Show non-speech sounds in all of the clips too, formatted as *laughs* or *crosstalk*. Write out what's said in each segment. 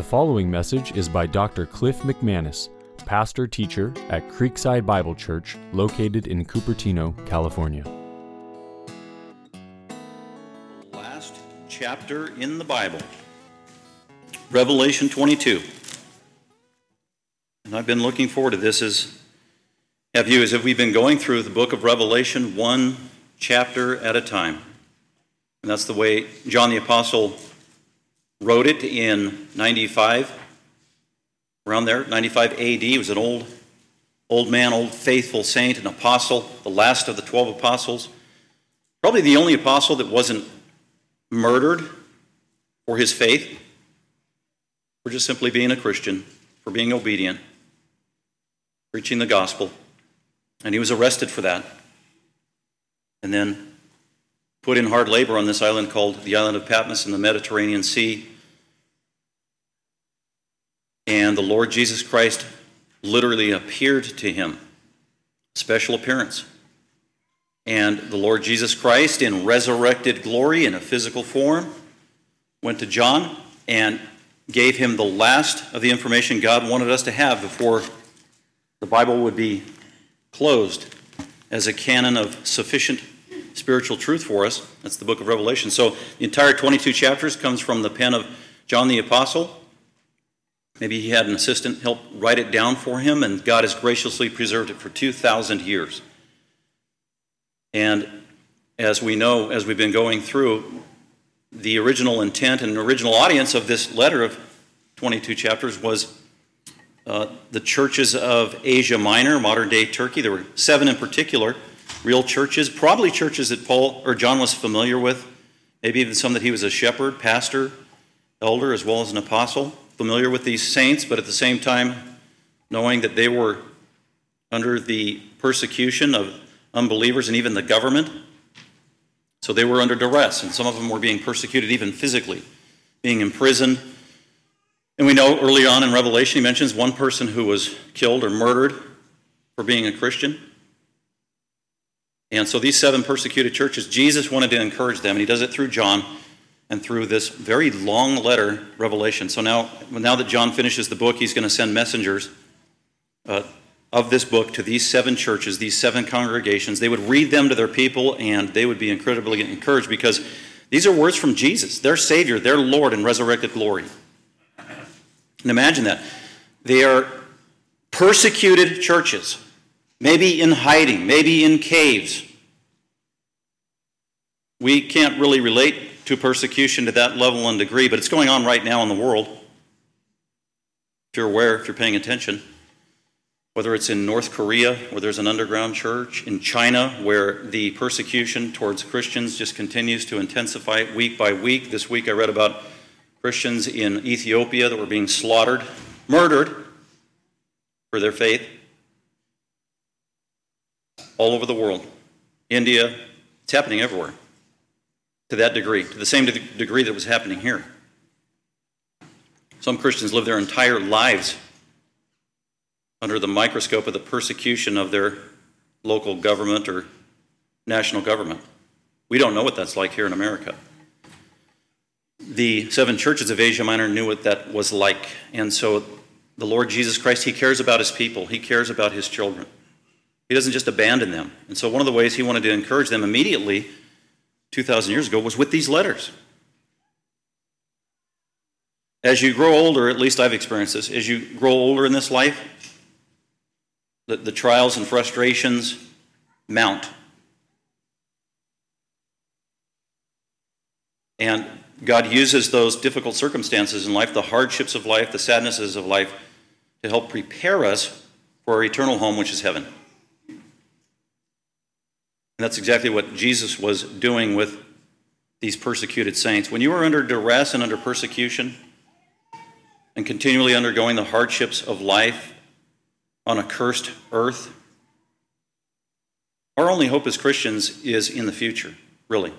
The following message is by Dr. Cliff McManus, pastor teacher at Creekside Bible Church, located in Cupertino, California. Last chapter in the Bible, Revelation 22. And I've been looking forward to this as have you, as if we've been going through the book of Revelation one chapter at a time. And that's the way John the Apostle wrote it in 95, around there, 95 AD. He was an old, old man, old faithful saint, an apostle, the last of the 12 apostles. Probably the only apostle that wasn't murdered for his faith, for just simply being a Christian, for being obedient, preaching the gospel. And he was arrested for that. And then put in hard labor on this island called the island of Patmos in the Mediterranean Sea. And the Lord Jesus Christ literally appeared to him, special appearance. And the Lord Jesus Christ, in resurrected glory in a physical form, went to John and gave him the last of the information God wanted us to have before the Bible would be closed as a canon of sufficient spiritual truth for us. That's the book of Revelation. So the entire 22 chapters comes from the pen of John the Apostle. Maybe he had an assistant help write it down for him, and God has graciously preserved it for 2,000 years. And as we know, as we've been going through, the original intent and original audience of this letter of 22 chapters was uh, the churches of Asia Minor, modern day Turkey. There were seven in particular, real churches, probably churches that Paul or John was familiar with, maybe even some that he was a shepherd, pastor, elder, as well as an apostle familiar with these saints, but at the same time, knowing that they were under the persecution of unbelievers and even the government. So they were under duress, and some of them were being persecuted even physically, being imprisoned. And we know early on in Revelation, he mentions one person who was killed or murdered for being a Christian. And so these seven persecuted churches, Jesus wanted to encourage them, and he does it through John and through this very long letter, Revelation. So now, now that John finishes the book, he's going to send messengers uh, of this book to these seven churches, these seven congregations. They would read them to their people, and they would be incredibly encouraged because these are words from Jesus, their Savior, their Lord in resurrected glory. And imagine that. They are persecuted churches, maybe in hiding, maybe in caves. We can't really relate to persecution to that level and degree, but it's going on right now in the world. If you're aware, if you're paying attention, whether it's in North Korea, where there's an underground church, in China, where the persecution towards Christians just continues to intensify week by week. This week I read about Christians in Ethiopia that were being slaughtered, murdered for their faith. All over the world. India, it's happening everywhere to that degree, to the same degree that was happening here. Some Christians live their entire lives under the microscope of the persecution of their local government or national government. We don't know what that's like here in America. The seven churches of Asia Minor knew what that was like. And so the Lord Jesus Christ, He cares about His people, He cares about His children. He doesn't just abandon them. And so one of the ways He wanted to encourage them immediately 2,000 years ago was with these letters. As you grow older, at least I've experienced this, as you grow older in this life, the, the trials and frustrations mount. And God uses those difficult circumstances in life, the hardships of life, the sadnesses of life, to help prepare us for our eternal home, which is heaven. And that's exactly what Jesus was doing with these persecuted saints. When you are under duress and under persecution and continually undergoing the hardships of life on a cursed earth, our only hope as Christians is in the future, really,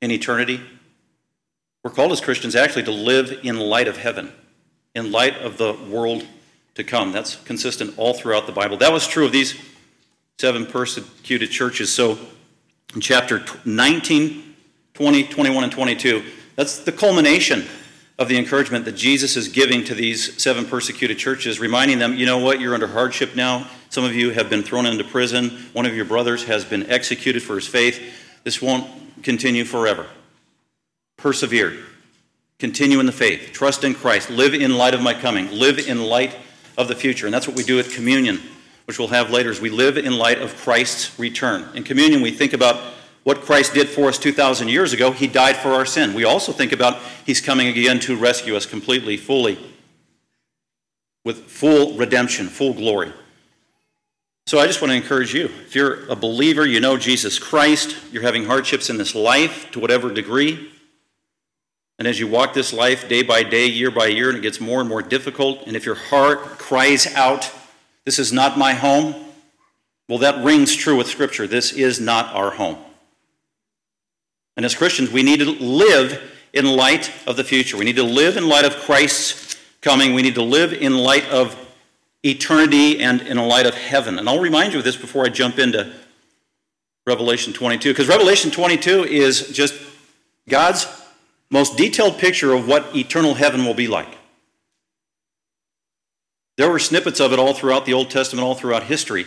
in eternity. We're called as Christians actually to live in light of heaven, in light of the world to come. That's consistent all throughout the Bible. That was true of these seven persecuted churches. So in chapter 19, 20, 21, and 22, that's the culmination of the encouragement that Jesus is giving to these seven persecuted churches, reminding them, you know what, you're under hardship now. Some of you have been thrown into prison. One of your brothers has been executed for his faith. This won't continue forever. Persevere. Continue in the faith. Trust in Christ. Live in light of my coming. Live in light of the future. And that's what we do at communion, which we'll have later, is we live in light of Christ's return. In communion, we think about what Christ did for us 2,000 years ago. He died for our sin. We also think about He's coming again to rescue us completely, fully, with full redemption, full glory. So I just want to encourage you. If you're a believer, you know Jesus Christ, you're having hardships in this life to whatever degree, and as you walk this life day by day, year by year, and it gets more and more difficult, and if your heart cries out, This is not my home, well, that rings true with Scripture. This is not our home. And as Christians, we need to live in light of the future. We need to live in light of Christ's coming. We need to live in light of eternity and in light of heaven. And I'll remind you of this before I jump into Revelation 22, because Revelation 22 is just God's most detailed picture of what eternal heaven will be like. There were snippets of it all throughout the Old Testament, all throughout history,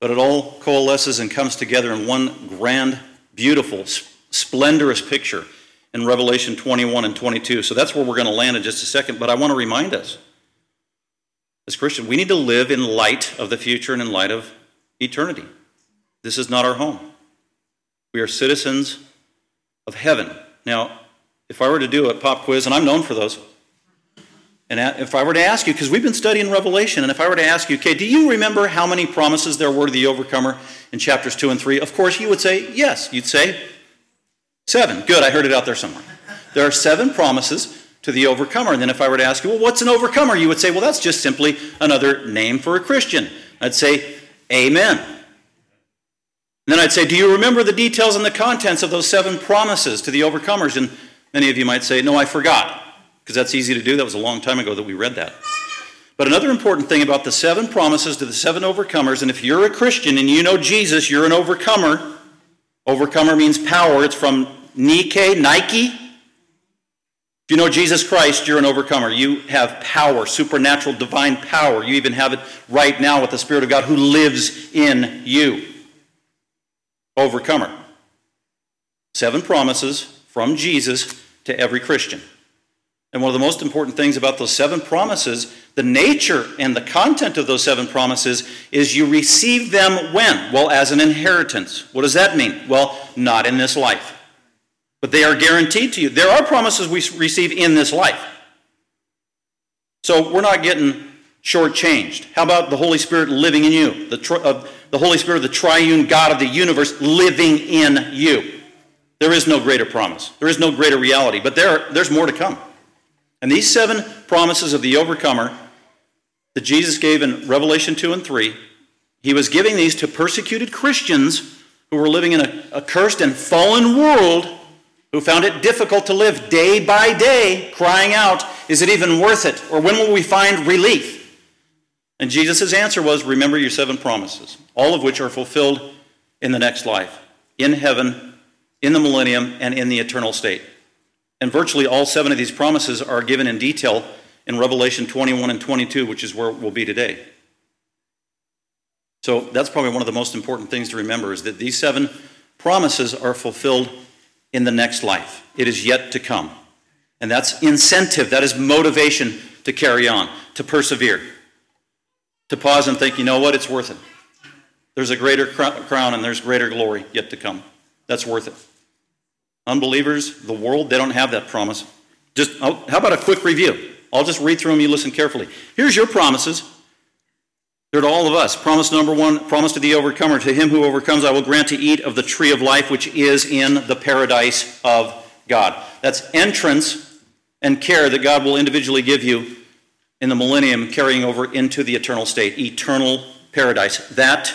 but it all coalesces and comes together in one grand, beautiful, splendorous picture in Revelation 21 and 22. So that's where we're going to land in just a second, but I want to remind us as Christians, we need to live in light of the future and in light of eternity. This is not our home. We are citizens of heaven. Now, if I were to do a pop quiz, and I'm known for those, and if I were to ask you, because we've been studying Revelation, and if I were to ask you, okay, do you remember how many promises there were to the overcomer in chapters 2 and 3? Of course, you would say yes. You'd say seven. Good, I heard it out there somewhere. There are seven promises to the overcomer. And then if I were to ask you, well, what's an overcomer? You would say, well, that's just simply another name for a Christian. I'd say, amen. And then I'd say, do you remember the details and the contents of those seven promises to the overcomers? And Many of you might say, No, I forgot, because that's easy to do. That was a long time ago that we read that. But another important thing about the seven promises to the seven overcomers, and if you're a Christian and you know Jesus, you're an overcomer. Overcomer means power. It's from Nike, Nike. If you know Jesus Christ, you're an overcomer. You have power, supernatural, divine power. You even have it right now with the Spirit of God who lives in you. Overcomer. Seven promises from Jesus to every Christian. And one of the most important things about those seven promises, the nature and the content of those seven promises, is you receive them when? Well, as an inheritance. What does that mean? Well, not in this life. But they are guaranteed to you. There are promises we receive in this life. So we're not getting shortchanged. How about the Holy Spirit living in you? The, tri- uh, the Holy Spirit, the triune God of the universe, living in you. There is no greater promise. There is no greater reality, but there, there's more to come. And these seven promises of the overcomer that Jesus gave in Revelation 2 and 3, he was giving these to persecuted Christians who were living in a, a cursed and fallen world who found it difficult to live day by day, crying out, Is it even worth it? Or when will we find relief? And Jesus' answer was, Remember your seven promises, all of which are fulfilled in the next life, in heaven in the millennium, and in the eternal state. And virtually all seven of these promises are given in detail in Revelation 21 and 22, which is where we'll be today. So that's probably one of the most important things to remember is that these seven promises are fulfilled in the next life. It is yet to come. And that's incentive, that is motivation to carry on, to persevere, to pause and think, you know what, it's worth it. There's a greater crown and there's greater glory yet to come. That's worth it. Unbelievers, the world, they don't have that promise. Just oh, how about a quick review? I'll just read through them. You listen carefully. Here's your promises. They're to all of us. Promise number one promise to the overcomer. To him who overcomes, I will grant to eat of the tree of life, which is in the paradise of God. That's entrance and care that God will individually give you in the millennium, carrying over into the eternal state, eternal paradise. That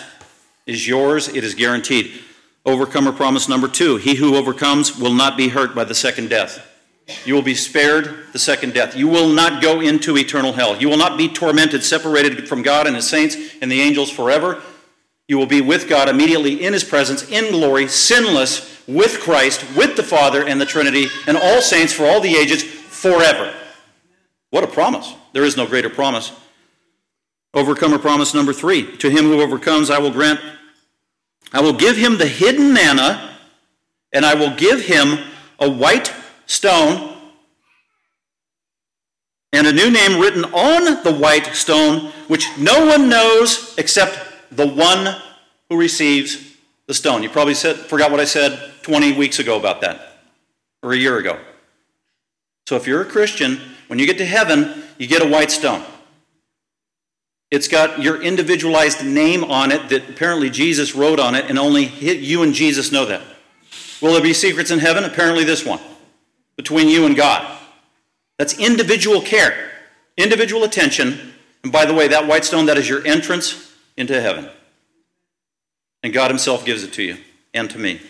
is yours, it is guaranteed. Overcomer promise number two He who overcomes will not be hurt by the second death. You will be spared the second death. You will not go into eternal hell. You will not be tormented, separated from God and His saints and the angels forever. You will be with God immediately in His presence, in glory, sinless, with Christ, with the Father and the Trinity, and all saints for all the ages, forever. What a promise. There is no greater promise. Overcomer promise number three To him who overcomes, I will grant, I will give him the hidden manna, and I will give him a white stone and a new name written on the white stone, which no one knows except the one who receives the stone. You probably said, forgot what I said 20 weeks ago about that, or a year ago. So if you're a Christian, when you get to heaven, you get a white stone. It's got your individualized name on it that apparently Jesus wrote on it, and only you and Jesus know that. Will there be secrets in heaven? Apparently, this one between you and God. That's individual care, individual attention. And by the way, that white stone, that is your entrance into heaven. And God Himself gives it to you and to me.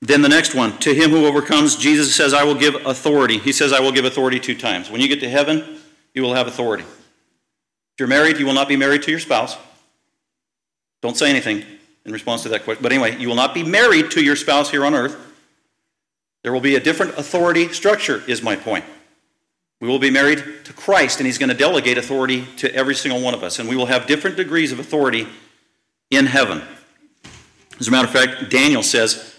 Then the next one, to him who overcomes, Jesus says, I will give authority. He says, I will give authority two times. When you get to heaven, you will have authority. If you're married, you will not be married to your spouse. Don't say anything in response to that question. But anyway, you will not be married to your spouse here on earth. There will be a different authority structure, is my point. We will be married to Christ, and He's going to delegate authority to every single one of us. And we will have different degrees of authority in heaven. As a matter of fact, Daniel says,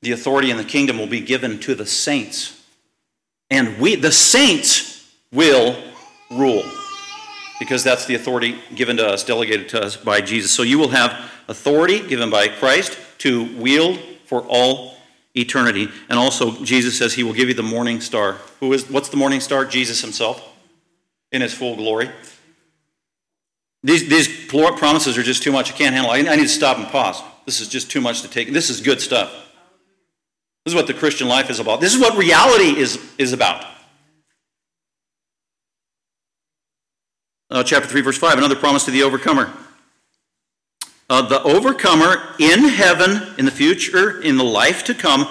the authority in the kingdom will be given to the saints. And we, the saints, will rule because that's the authority given to us, delegated to us by Jesus. So you will have authority given by Christ to wield for all eternity. And also, Jesus says he will give you the morning star. Who is, what's the morning star? Jesus himself in his full glory. These, these promises are just too much. I can't handle it. I need to stop and pause. This is just too much to take. This is good stuff. This is what the Christian life is about. This is what reality is, is about. Uh, chapter 3, verse 5, another promise to the overcomer. Uh, the overcomer in heaven, in the future, in the life to come,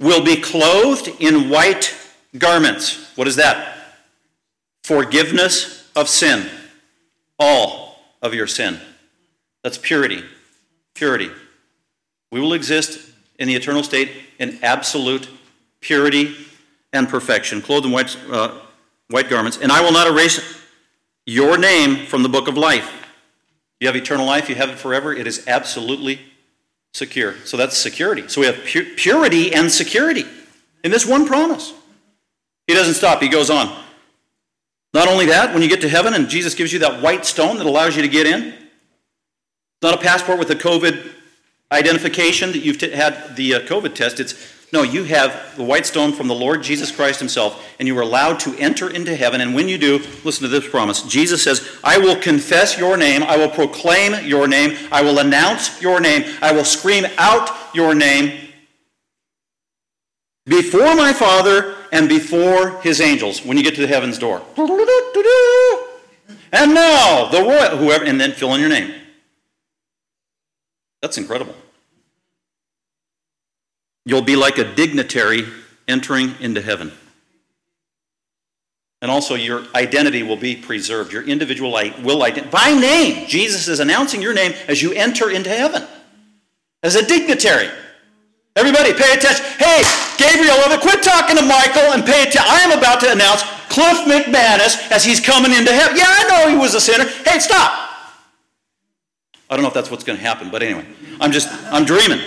will be clothed in white garments. What is that? Forgiveness of sin. All of your sin. That's purity. Purity. We will exist in the eternal state in absolute purity and perfection, clothed in white, uh, white garments. And I will not erase your name from the book of life. You have eternal life, you have it forever. It is absolutely secure. So that's security. So we have pu- purity and security in this one promise. He doesn't stop, he goes on. Not only that, when you get to heaven and Jesus gives you that white stone that allows you to get in, it's not a passport with a COVID identification that you've t- had the uh, COVID test. It's no, you have the white stone from the Lord Jesus Christ Himself, and you are allowed to enter into heaven. And when you do, listen to this promise. Jesus says, I will confess your name, I will proclaim your name, I will announce your name, I will scream out your name before my Father and before His angels when you get to the heaven's door. And now, the royal, whoever, and then fill in your name. That's incredible. You'll be like a dignitary entering into heaven. And also, your identity will be preserved. Your individual will identify by name. Jesus is announcing your name as you enter into heaven as a dignitary. Everybody, pay attention. Hey, Gabriel, over, quit talking to Michael and pay attention. I am about to announce Cliff McManus as he's coming into heaven. Yeah, I know he was a sinner. Hey, stop. I don't know if that's what's going to happen, but anyway, I'm just, I'm dreaming.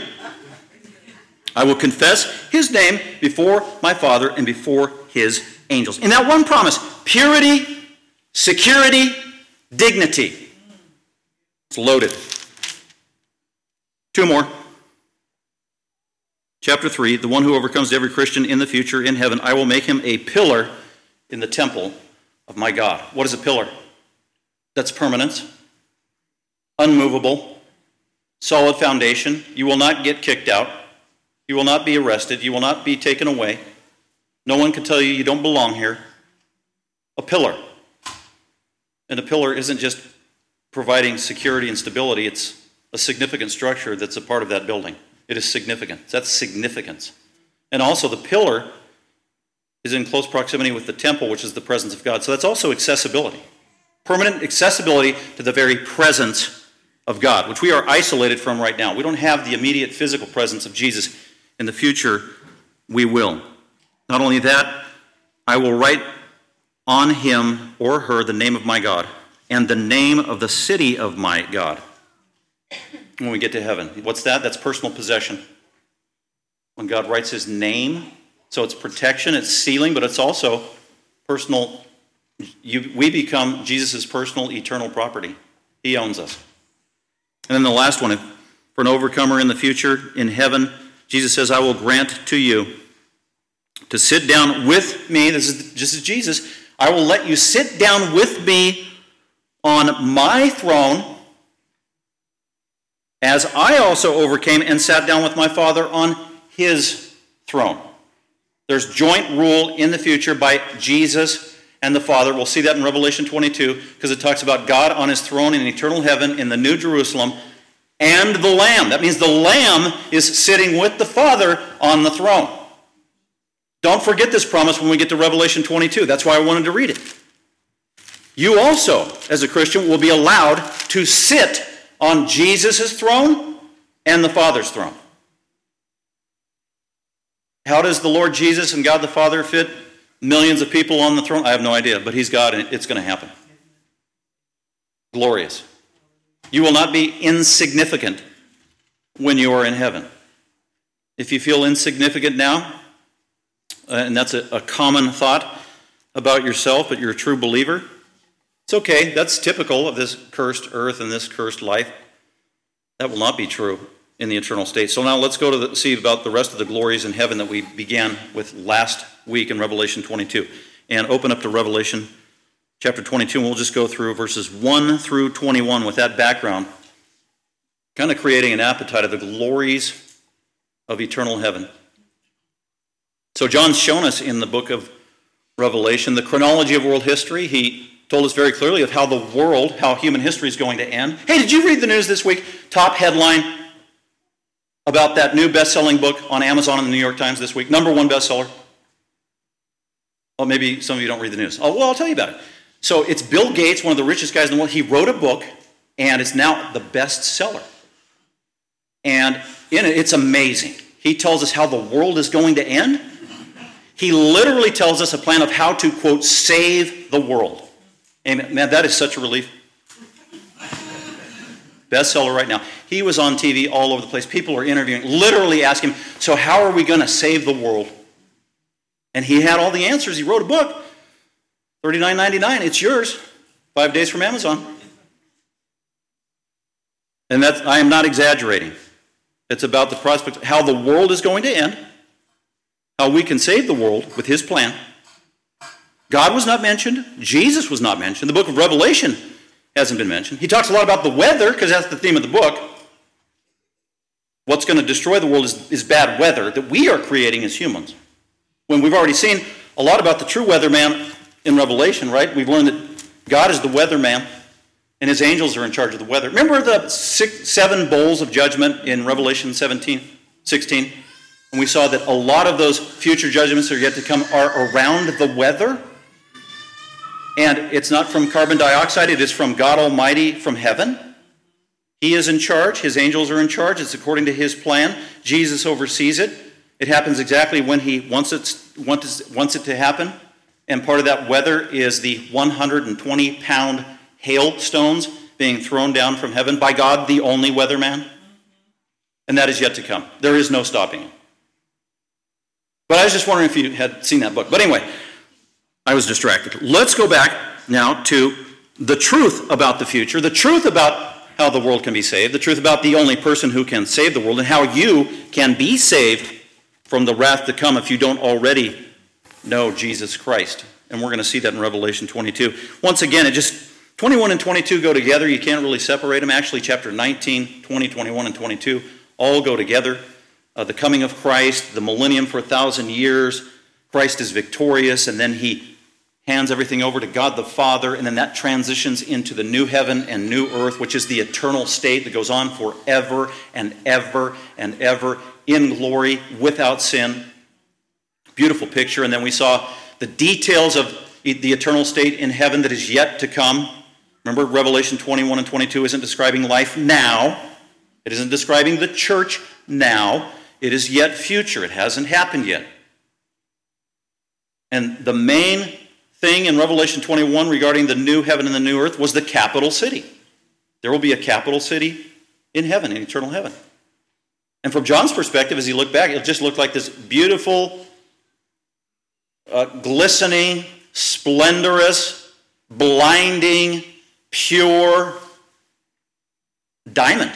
I will confess his name before my Father and before his angels. In that one promise, purity, security, dignity. It's loaded. Two more. Chapter 3 The one who overcomes every Christian in the future in heaven, I will make him a pillar in the temple of my God. What is a pillar? That's permanence unmovable, solid foundation. You will not get kicked out. You will not be arrested. You will not be taken away. No one can tell you you don't belong here. A pillar. And a pillar isn't just providing security and stability, it's a significant structure that's a part of that building. It is significant. That's significance. And also, the pillar is in close proximity with the temple, which is the presence of God. So that's also accessibility. Permanent accessibility to the very presence of God, which we are isolated from right now. We don't have the immediate physical presence of Jesus. In the future, we will. Not only that, I will write on him or her the name of my God and the name of the city of my God. When we get to heaven, what's that? That's personal possession. When God writes his name, so it's protection, it's sealing, but it's also personal. You, we become Jesus' personal eternal property. He owns us. And then the last one for an overcomer in the future in heaven, Jesus says, I will grant to you to sit down with me. This is, this is Jesus. I will let you sit down with me on my throne as I also overcame and sat down with my Father on his throne. There's joint rule in the future by Jesus and the Father. We'll see that in Revelation 22 because it talks about God on his throne in eternal heaven in the New Jerusalem and the Lamb. That means the Lamb is sitting with the Father on the throne. Don't forget this promise when we get to Revelation 22. That's why I wanted to read it. You also, as a Christian, will be allowed to sit on Jesus' throne and the Father's throne. How does the Lord Jesus and God the Father fit millions of people on the throne? I have no idea, but He's God and it's going to happen. Glorious. You will not be insignificant when you are in heaven. If you feel insignificant now, uh, and that's a, a common thought about yourself, but you're a true believer, it's okay. That's typical of this cursed earth and this cursed life. That will not be true in the eternal state. So now let's go to the, see about the rest of the glories in heaven that we began with last week in Revelation 22. And open up to Revelation chapter 22, and we'll just go through verses 1 through 21 with that background, kind of creating an appetite of the glories of eternal heaven. So, John's shown us in the book of Revelation the chronology of world history. He told us very clearly of how the world, how human history is going to end. Hey, did you read the news this week? Top headline about that new best selling book on Amazon and the New York Times this week. Number one bestseller. Well, maybe some of you don't read the news. Oh, well, I'll tell you about it. So it's Bill Gates, one of the richest guys in the world. He wrote a book, and it's now the bestseller. And in it, it's amazing. He tells us how the world is going to end. He literally tells us a plan of how to, quote, save the world. Amen. Man, that is such a relief. Bestseller right now. He was on TV all over the place. People are interviewing, literally asking, so how are we going to save the world? And he had all the answers. He wrote a book. $39.99. It's yours. Five days from Amazon. And that's, I am not exaggerating. It's about the prospect, of how the world is going to end, how we can save the world with his plan. God was not mentioned. Jesus was not mentioned. The book of Revelation hasn't been mentioned. He talks a lot about the weather because that's the theme of the book. What's going to destroy the world is, is bad weather that we are creating as humans. When we've already seen a lot about the true weatherman in Revelation, right? We've learned that God is the weatherman and his angels are in charge of the weather. Remember the six, seven bowls of judgment in Revelation 17, 16? And we saw that a lot of those future judgments that are yet to come are around the weather. And it's not from carbon dioxide, it is from God Almighty from heaven. He is in charge, his angels are in charge, it's according to his plan. Jesus oversees it. It happens exactly when he wants it, wants it to happen. And part of that weather is the 120 pound hailstones being thrown down from heaven by God, the only weatherman. And that is yet to come. There is no stopping it. But I was just wondering if you had seen that book. But anyway, I was distracted. Let's go back now to the truth about the future, the truth about how the world can be saved, the truth about the only person who can save the world, and how you can be saved from the wrath to come if you don't already know Jesus Christ. And we're going to see that in Revelation 22. Once again, it just 21 and 22 go together. You can't really separate them. Actually, chapter 19, 20, 21, and 22 all go together. Uh, the coming of Christ, the millennium for a thousand years, Christ is victorious, and then he hands everything over to God the Father, and then that transitions into the new heaven and new earth, which is the eternal state that goes on forever and ever and ever in glory without sin. Beautiful picture. And then we saw the details of the eternal state in heaven that is yet to come. Remember, Revelation 21 and 22 isn't describing life now, it isn't describing the church now. It is yet future, it hasn't happened yet. And the main thing in Revelation 21 regarding the new heaven and the new earth was the capital city. There will be a capital city in heaven, in eternal heaven. And from John's perspective, as he looked back, it just looked like this beautiful, uh, glistening, splendorous, blinding, pure diamond.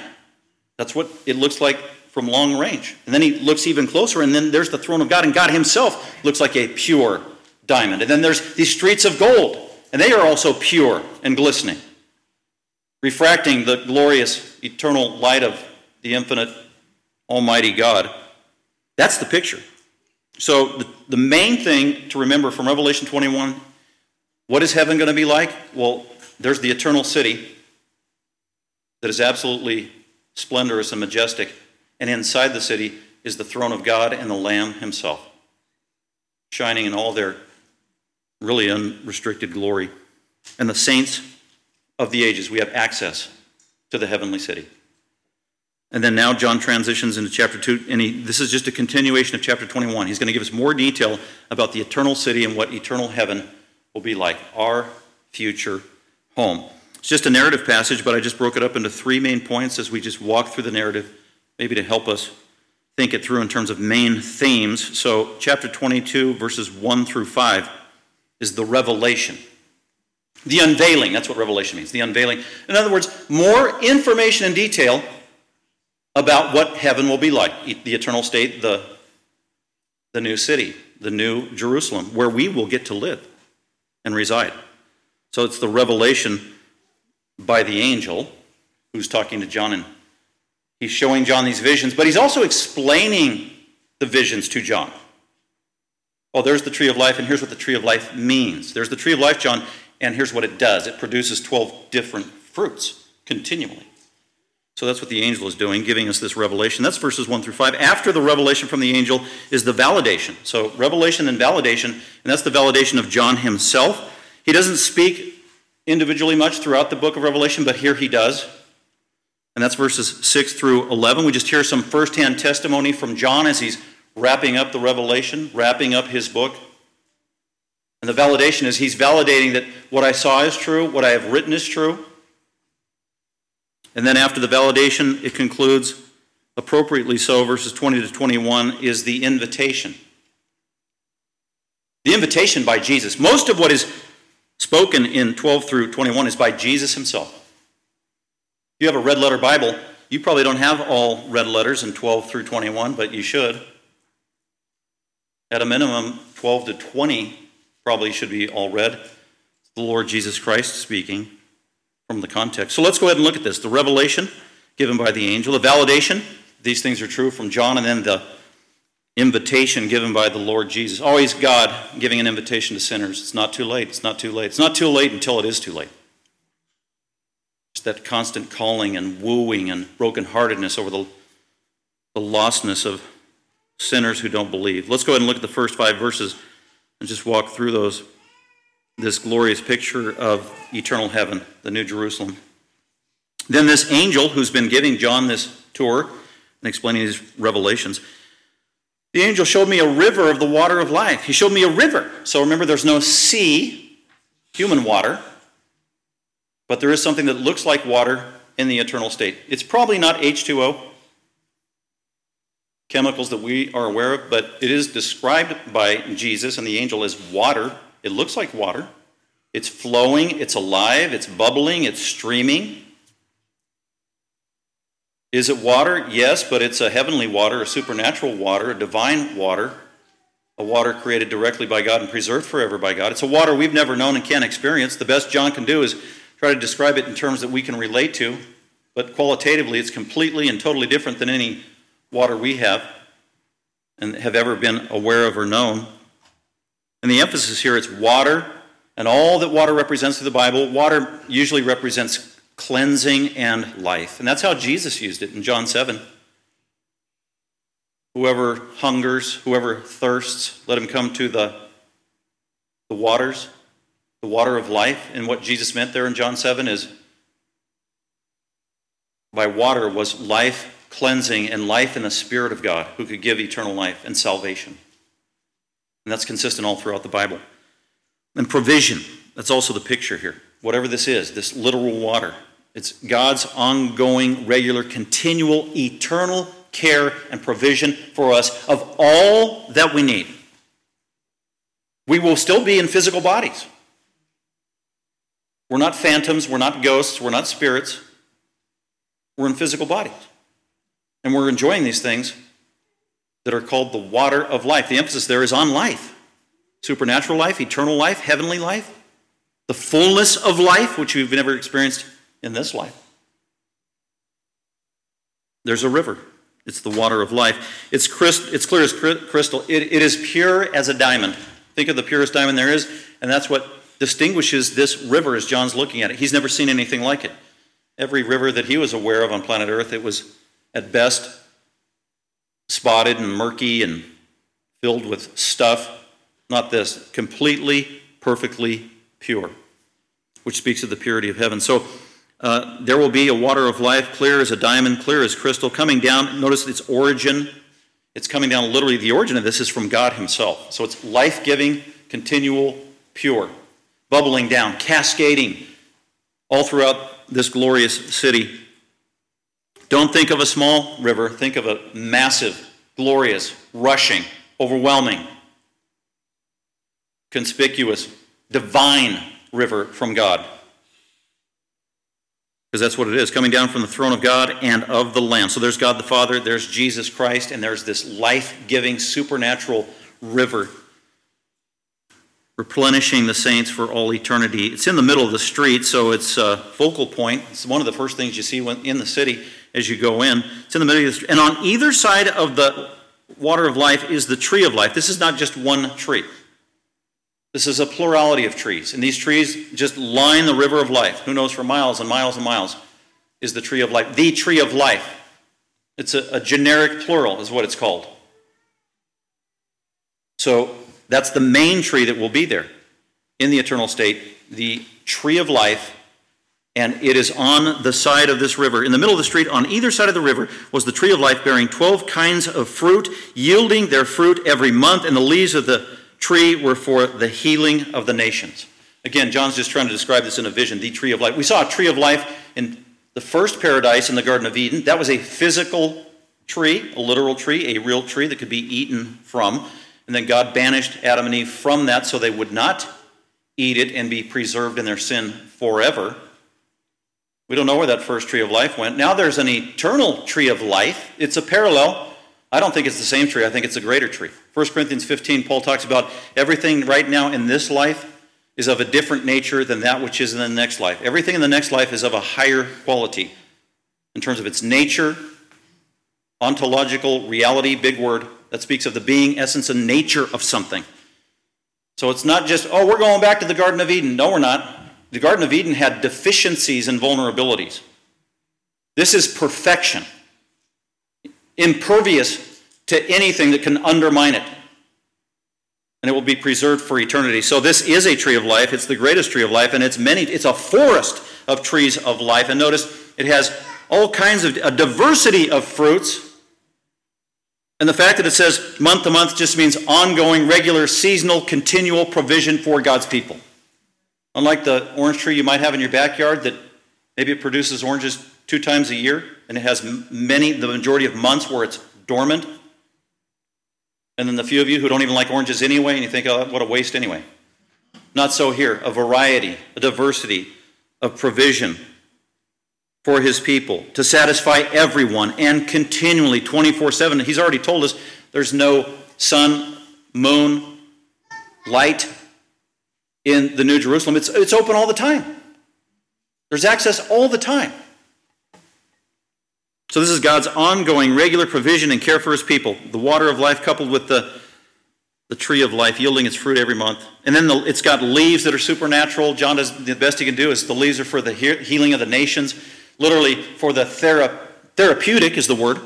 That's what it looks like from long range. And then he looks even closer, and then there's the throne of God, and God himself looks like a pure diamond. And then there's these streets of gold, and they are also pure and glistening, refracting the glorious eternal light of the infinite Almighty God. That's the picture. So, the, the main thing to remember from Revelation 21 what is heaven going to be like? Well, there's the eternal city that is absolutely splendorous and majestic. And inside the city is the throne of God and the Lamb himself, shining in all their really unrestricted glory. And the saints of the ages, we have access to the heavenly city. And then now John transitions into chapter 2, and he, this is just a continuation of chapter 21. He's going to give us more detail about the eternal city and what eternal heaven will be like, our future home. It's just a narrative passage, but I just broke it up into three main points as we just walk through the narrative, maybe to help us think it through in terms of main themes. So, chapter 22, verses 1 through 5, is the revelation. The unveiling, that's what revelation means, the unveiling. In other words, more information and detail about what heaven will be like the eternal state, the, the new city, the new Jerusalem, where we will get to live and reside. So it's the revelation by the angel who's talking to John, and he's showing John these visions, but he's also explaining the visions to John. Oh, there's the tree of life, and here's what the tree of life means. There's the tree of life, John, and here's what it does it produces 12 different fruits continually. So that's what the angel is doing, giving us this revelation. That's verses 1 through 5. After the revelation from the angel is the validation. So, revelation and validation, and that's the validation of John himself. He doesn't speak individually much throughout the book of Revelation, but here he does. And that's verses 6 through 11. We just hear some firsthand testimony from John as he's wrapping up the revelation, wrapping up his book. And the validation is he's validating that what I saw is true, what I have written is true. And then after the validation, it concludes appropriately so, verses 20 to 21, is the invitation. The invitation by Jesus. Most of what is spoken in 12 through 21 is by Jesus himself. If you have a red letter Bible, you probably don't have all red letters in 12 through 21, but you should. At a minimum, 12 to 20 probably should be all red. The Lord Jesus Christ speaking from the context. So let's go ahead and look at this. The revelation given by the angel, the validation, these things are true from John, and then the invitation given by the Lord Jesus. Always God giving an invitation to sinners. It's not too late. It's not too late. It's not too late until it is too late. It's that constant calling and wooing and brokenheartedness over the, the lostness of sinners who don't believe. Let's go ahead and look at the first five verses and just walk through those this glorious picture of eternal heaven, the New Jerusalem. Then this angel who's been giving John this tour and explaining these revelations, the angel showed me a river of the water of life. He showed me a river. So remember, there's no sea, human water, but there is something that looks like water in the eternal state. It's probably not H2O, chemicals that we are aware of, but it is described by Jesus and the angel as water it looks like water. It's flowing, it's alive, it's bubbling, it's streaming. Is it water? Yes, but it's a heavenly water, a supernatural water, a divine water, a water created directly by God and preserved forever by God. It's a water we've never known and can't experience. The best John can do is try to describe it in terms that we can relate to, but qualitatively, it's completely and totally different than any water we have and have ever been aware of or known. And the emphasis here is water, and all that water represents through the Bible. Water usually represents cleansing and life. And that's how Jesus used it in John 7. Whoever hungers, whoever thirsts, let him come to the, the waters, the water of life. And what Jesus meant there in John 7 is by water was life, cleansing, and life in the Spirit of God who could give eternal life and salvation. And that's consistent all throughout the Bible. And provision, that's also the picture here. Whatever this is, this literal water, it's God's ongoing, regular, continual, eternal care and provision for us of all that we need. We will still be in physical bodies. We're not phantoms, we're not ghosts, we're not spirits. We're in physical bodies. And we're enjoying these things that are called the water of life. The emphasis there is on life supernatural life, eternal life, heavenly life, the fullness of life, which we've never experienced in this life. There's a river. It's the water of life. It's, crystal, it's clear as crystal. It, it is pure as a diamond. Think of the purest diamond there is, and that's what distinguishes this river as John's looking at it. He's never seen anything like it. Every river that he was aware of on planet Earth, it was at best spotted and murky and filled with stuff. Not this, completely, perfectly pure, which speaks of the purity of heaven. So uh, there will be a water of life, clear as a diamond, clear as crystal, coming down. Notice its origin. It's coming down literally. The origin of this is from God Himself. So it's life giving, continual, pure, bubbling down, cascading all throughout this glorious city. Don't think of a small river, think of a massive, glorious, rushing, overwhelming, conspicuous, divine river from God. Because that's what it is, coming down from the throne of God and of the Lamb. So there's God the Father, there's Jesus Christ, and there's this life giving, supernatural river replenishing the saints for all eternity. It's in the middle of the street, so it's a focal point. It's one of the first things you see in the city as you go in. It's in the middle of the street. And on either side of the water of life is the tree of life. This is not just one tree. This is a plurality of trees. And these trees just line the river of life. Who knows, for miles and miles and miles is the tree of life. The tree of life. It's a, a generic plural, is what it's called. So that's the main tree that will be there in the eternal state, the tree of life. And it is on the side of this river. In the middle of the street, on either side of the river, was the tree of life bearing 12 kinds of fruit, yielding their fruit every month, and the leaves of the tree were for the healing of the nations. Again, John's just trying to describe this in a vision, the tree of life. We saw a tree of life in the first paradise in the Garden of Eden. That was a physical tree, a literal tree, a real tree that could be eaten from. And then God banished Adam and Eve from that so they would not eat it and be preserved in their sin forever. We don't know where that first tree of life went. Now there's an eternal tree of life. It's a parallel. I don't think it's the same tree. I think it's a greater tree. 1 Corinthians 15, Paul talks about everything right now in this life is of a different nature than that which is in the next life. Everything in the next life is of a higher quality in terms of its nature, ontological reality, big word, that speaks of the being, essence, and nature of something. So it's not just, oh, we're going back to the Garden of Eden. No, we're not. The Garden of Eden had deficiencies and vulnerabilities. This is perfection, impervious to anything that can undermine it. And it will be preserved for eternity. So this is a tree of life. It's the greatest tree of life, and it's many, it's a forest of trees of life. And notice it has all kinds of a diversity of fruits and the fact that it says month to month just means ongoing, regular, seasonal, continual provision for God's people. Unlike the orange tree you might have in your backyard that maybe it produces oranges two times a year and it has many, the majority of months where it's dormant. And then the few of you who don't even like oranges anyway and you think, oh, what a waste anyway. Not so here. A variety, a diversity of provision for his people, to satisfy everyone and continually 24 7. He's already told us there's no sun, moon, light in the New Jerusalem. It's, it's open all the time, there's access all the time. So, this is God's ongoing, regular provision and care for his people. The water of life coupled with the, the tree of life, yielding its fruit every month. And then the, it's got leaves that are supernatural. John does the best he can do is the leaves are for the healing of the nations literally for the thera- therapeutic is the word,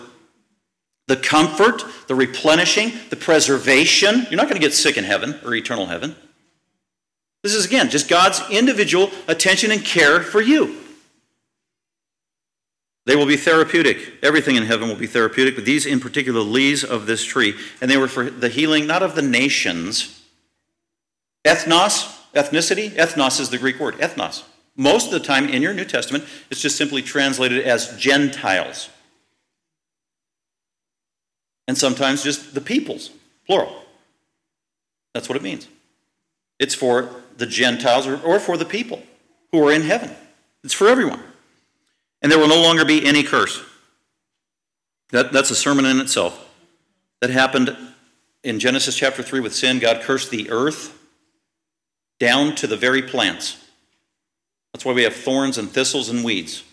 the comfort, the replenishing, the preservation. You're not going to get sick in heaven or eternal heaven. This is, again, just God's individual attention and care for you. They will be therapeutic. Everything in heaven will be therapeutic, but these in particular, leaves of this tree, and they were for the healing not of the nations. Ethnos, ethnicity, ethnos is the Greek word, ethnos. Most of the time in your New Testament, it's just simply translated as Gentiles. And sometimes just the peoples, plural. That's what it means. It's for the Gentiles or, or for the people who are in heaven. It's for everyone. And there will no longer be any curse. That, that's a sermon in itself. That happened in Genesis chapter 3 with sin. God cursed the earth down to the very plants. That's why we have thorns and thistles and weeds.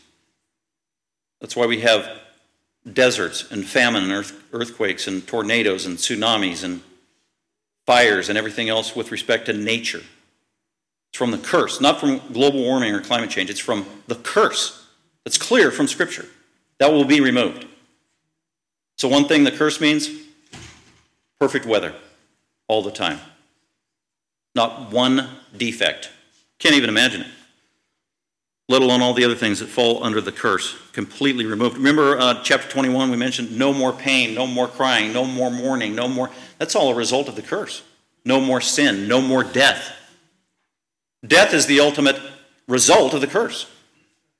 That's why we have deserts and famine and earth, earthquakes and tornadoes and tsunamis and fires and everything else with respect to nature. It's from the curse, not from global warming or climate change. It's from the curse that's clear from Scripture. That will be removed. So, one thing the curse means perfect weather all the time. Not one defect. Can't even imagine it. Let alone all the other things that fall under the curse, completely removed. Remember uh, chapter 21, we mentioned no more pain, no more crying, no more mourning, no more. That's all a result of the curse. No more sin, no more death. Death is the ultimate result of the curse.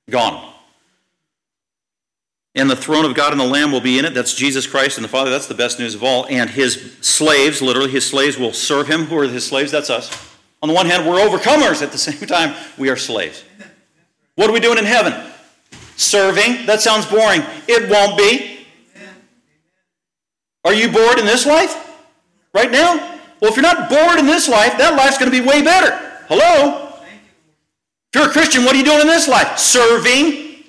Gone. And the throne of God and the Lamb will be in it. That's Jesus Christ and the Father. That's the best news of all. And his slaves, literally, his slaves will serve him. Who are his slaves? That's us. On the one hand, we're overcomers. At the same *laughs* time, we are slaves. What are we doing in heaven? Serving. That sounds boring. It won't be. Are you bored in this life? Right now? Well, if you're not bored in this life, that life's going to be way better. Hello? If you're a Christian, what are you doing in this life? Serving.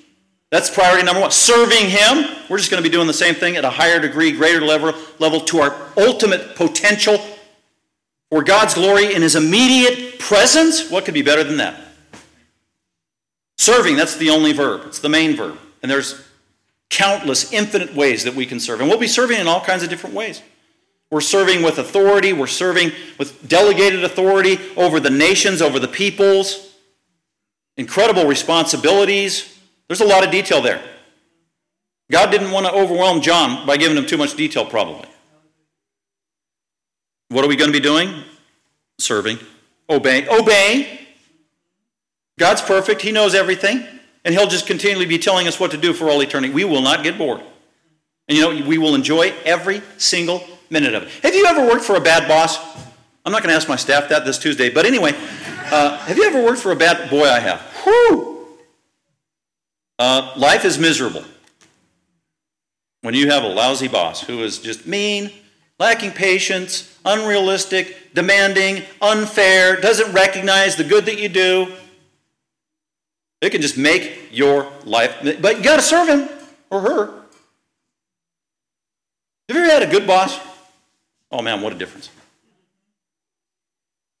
That's priority number one. Serving Him. We're just going to be doing the same thing at a higher degree, greater level, level to our ultimate potential for God's glory in His immediate presence. What could be better than that? Serving, that's the only verb. It's the main verb. And there's countless, infinite ways that we can serve. And we'll be serving in all kinds of different ways. We're serving with authority, we're serving with delegated authority over the nations, over the peoples, incredible responsibilities. There's a lot of detail there. God didn't want to overwhelm John by giving him too much detail, probably. What are we going to be doing? Serving. Obeying. Obeying. God's perfect. He knows everything. And He'll just continually be telling us what to do for all eternity. We will not get bored. And you know, we will enjoy every single minute of it. Have you ever worked for a bad boss? I'm not going to ask my staff that this Tuesday, but anyway, uh, have you ever worked for a bad boy? I have. Whew! Uh, life is miserable when you have a lousy boss who is just mean, lacking patience, unrealistic, demanding, unfair, doesn't recognize the good that you do. It can just make your life, but you got to serve him or her. Have you ever had a good boss? Oh man, what a difference.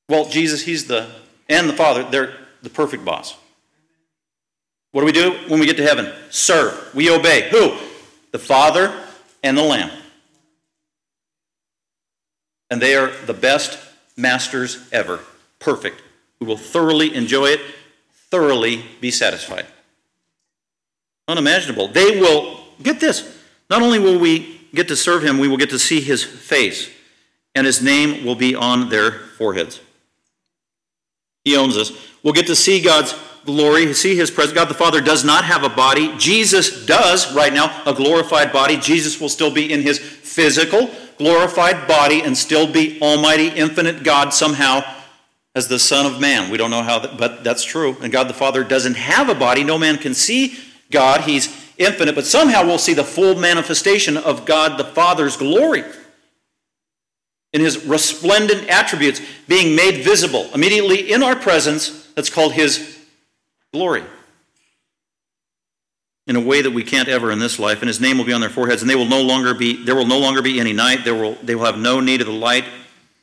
Well, Jesus, he's the, and the Father, they're the perfect boss. What do we do when we get to heaven? Serve. We obey. Who? The Father and the Lamb. And they are the best masters ever. Perfect. We will thoroughly enjoy it, thoroughly be satisfied. Unimaginable. They will, get this, not only will we get to serve him, we will get to see his face, and his name will be on their foreheads. He owns us. We'll get to see God's glory, see his presence. God the Father does not have a body. Jesus does right now, a glorified body. Jesus will still be in his physical, glorified body and still be Almighty, infinite God somehow as the Son of Man. We don't know how, that, but that's true. And God the Father doesn't have a body. No man can see God. He's infinite, but somehow we'll see the full manifestation of God the Father's glory in his resplendent attributes being made visible immediately in our presence. That's called his glory in a way that we can't ever in this life and his name will be on their foreheads and they will no longer be there will no longer be any night there will they will have no need of the light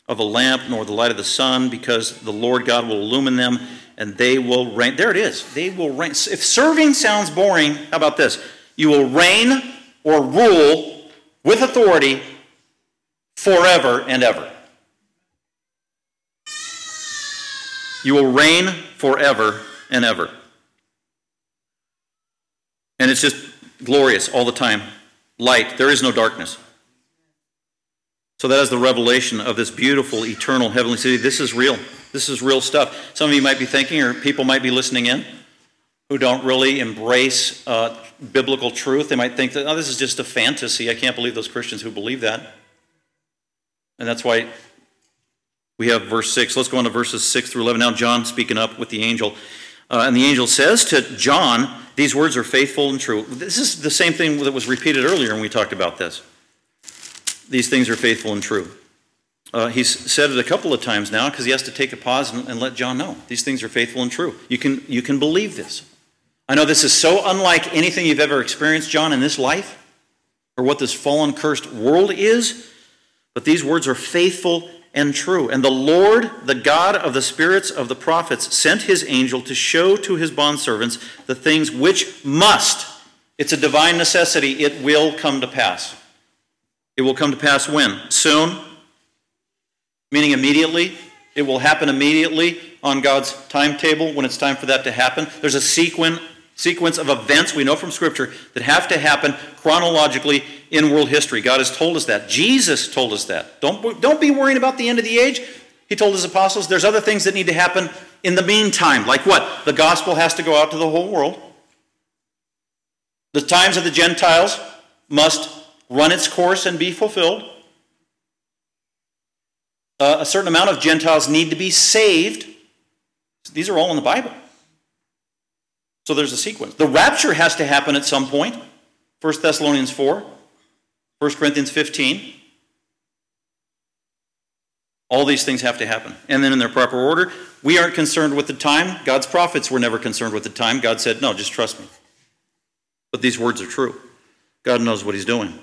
of a lamp nor the light of the sun because the lord god will illumine them and they will reign. There it is. They will reign. If serving sounds boring how about this? You will reign or rule with authority forever and ever. You will reign forever and ever. And it's just glorious all the time, light. There is no darkness. So that is the revelation of this beautiful, eternal heavenly city. This is real. This is real stuff. Some of you might be thinking, or people might be listening in, who don't really embrace uh, biblical truth. They might think that, oh, this is just a fantasy. I can't believe those Christians who believe that. And that's why we have verse 6. Let's go on to verses 6 through 11. Now, John speaking up with the angel. Uh, and the angel says to John, These words are faithful and true. This is the same thing that was repeated earlier when we talked about this. These things are faithful and true. Uh, he's said it a couple of times now because he has to take a pause and, and let John know these things are faithful and true. You can, you can believe this. I know this is so unlike anything you've ever experienced, John, in this life, or what this fallen, cursed world is, but these words are faithful and true. And the Lord, the God of the spirits of the prophets, sent his angel to show to his bondservants the things which must, it's a divine necessity, it will come to pass. It will come to pass when? Soon, meaning immediately. It will happen immediately on God's timetable when it's time for that to happen. There's a sequence sequence of events we know from Scripture that have to happen chronologically in world history. God has told us that. Jesus told us that. Don't, don't be worrying about the end of the age. He told his apostles there's other things that need to happen in the meantime. Like what? The gospel has to go out to the whole world. The times of the Gentiles must run its course and be fulfilled. Uh, a certain amount of Gentiles need to be saved. These are all in the Bible. So there's a sequence. The rapture has to happen at some point. 1 Thessalonians 4, 1 Corinthians 15. All these things have to happen. And then in their proper order, we aren't concerned with the time. God's prophets were never concerned with the time. God said, no, just trust me. But these words are true. God knows what he's doing.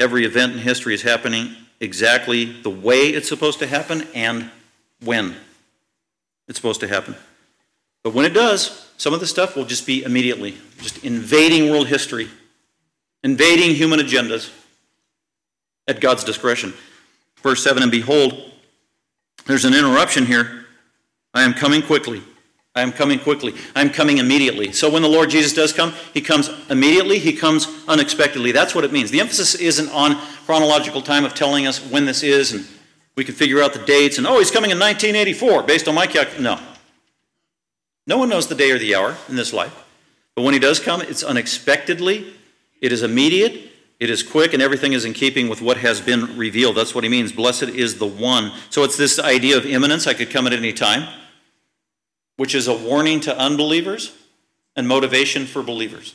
Every event in history is happening exactly the way it's supposed to happen and when it's supposed to happen. But when it does, some of the stuff will just be immediately, just invading world history, invading human agendas at God's discretion. Verse 7 And behold, there's an interruption here. I am coming quickly. I am coming quickly. I am coming immediately. So when the Lord Jesus does come, he comes immediately, he comes unexpectedly. That's what it means. The emphasis isn't on chronological time of telling us when this is and we can figure out the dates and oh, he's coming in 1984 based on my calculation. No. No one knows the day or the hour in this life. But when he does come, it's unexpectedly, it is immediate, it is quick, and everything is in keeping with what has been revealed. That's what he means. Blessed is the one. So it's this idea of imminence. I could come at any time, which is a warning to unbelievers and motivation for believers.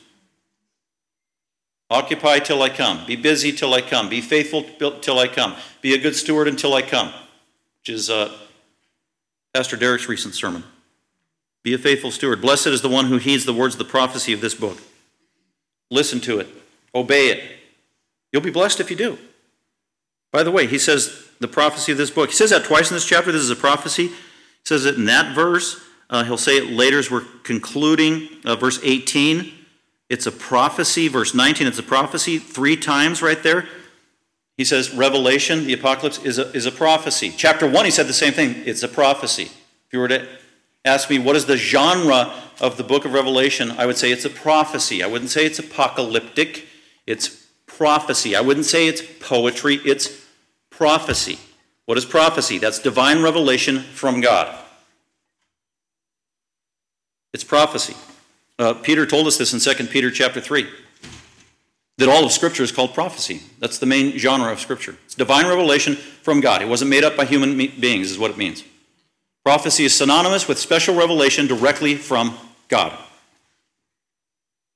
Occupy till I come. Be busy till I come. Be faithful till I come. Be a good steward until I come, which is uh, Pastor Derek's recent sermon. Be a faithful steward. Blessed is the one who heeds the words of the prophecy of this book. Listen to it, obey it. You'll be blessed if you do. By the way, he says the prophecy of this book. He says that twice in this chapter. This is a prophecy. He says it in that verse. Uh, he'll say it later as we're concluding uh, verse 18. It's a prophecy. Verse 19, it's a prophecy. Three times right there. He says Revelation, the apocalypse, is a, is a prophecy. Chapter 1, he said the same thing. It's a prophecy. If you were to ask me what is the genre of the book of Revelation, I would say it's a prophecy. I wouldn't say it's apocalyptic, it's prophecy. I wouldn't say it's poetry, it's prophecy. What is prophecy? That's divine revelation from God. It's prophecy. Uh, Peter told us this in 2 Peter chapter 3 that all of Scripture is called prophecy. That's the main genre of Scripture. It's divine revelation from God. It wasn't made up by human beings, is what it means. Prophecy is synonymous with special revelation directly from God.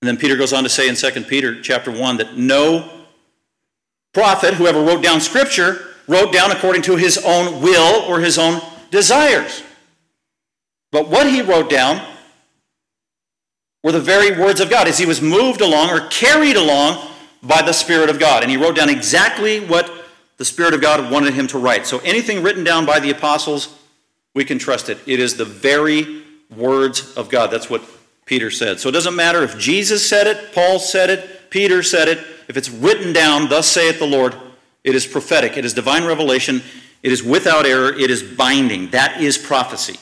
And then Peter goes on to say in 2 Peter chapter 1 that no prophet, whoever wrote down scripture, wrote down according to his own will or his own desires. But what he wrote down were the very words of God as he was moved along or carried along by the Spirit of God. And he wrote down exactly what the Spirit of God wanted him to write. So anything written down by the apostles we can trust it. It is the very words of God. That's what Peter said. So it doesn't matter if Jesus said it, Paul said it, Peter said it. If it's written down, thus saith the Lord, it is prophetic, it is divine revelation, it is without error, it is binding. That is prophecy.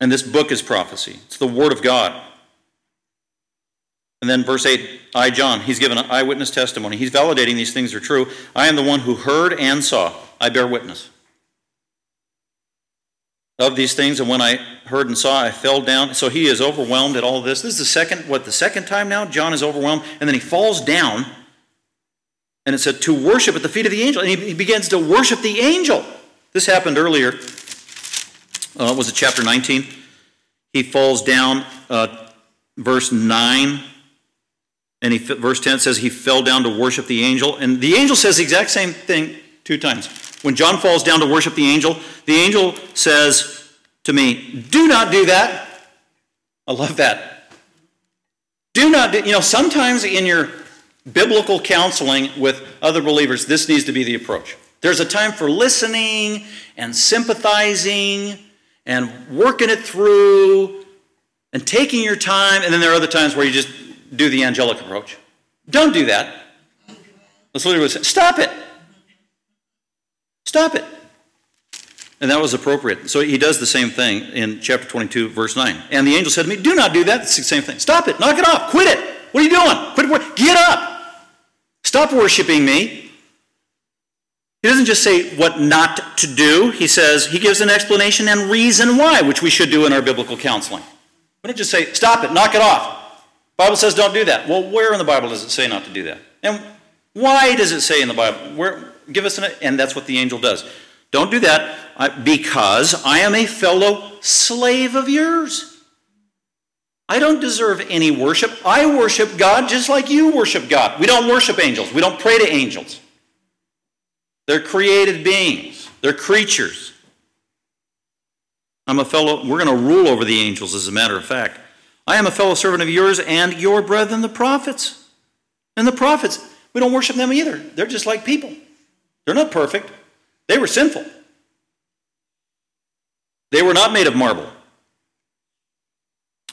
And this book is prophecy. It's the Word of God. And then verse 8, I, John, he's given an eyewitness testimony. He's validating these things are true. I am the one who heard and saw. I bear witness of these things. And when I heard and saw, I fell down. So he is overwhelmed at all this. This is the second, what, the second time now? John is overwhelmed. And then he falls down. And it said, to worship at the feet of the angel. And he begins to worship the angel. This happened earlier. Uh, was it chapter 19? He falls down, uh, verse 9. And he, verse 10 says he fell down to worship the angel. And the angel says the exact same thing two times. When John falls down to worship the angel, the angel says to me, Do not do that. I love that. Do not do, you know, sometimes in your biblical counseling with other believers, this needs to be the approach. There's a time for listening and sympathizing and working it through and taking your time, and then there are other times where you just do the angelic approach. Don't do that. Let's literally say, stop it. Stop it. And that was appropriate. So he does the same thing in chapter 22, verse 9. And the angel said to me, Do not do that. It's the same thing. Stop it. Knock it off. Quit it. What are you doing? Quit. It. Get up. Stop worshiping me. He doesn't just say what not to do. He says, he gives an explanation and reason why, which we should do in our biblical counseling. We don't just say, stop it, knock it off. Bible says don't do that. Well, where in the Bible does it say not to do that? And why does it say in the Bible? Where, give us an, and that's what the angel does. Don't do that because I am a fellow slave of yours. I don't deserve any worship. I worship God just like you worship God. We don't worship angels. We don't pray to angels. They're created beings. They're creatures. I'm a fellow, we're going to rule over the angels, as a matter of fact. I am a fellow servant of yours and your brethren, the prophets. And the prophets, we don't worship them either. They're just like people. They're not perfect, they were sinful. They were not made of marble.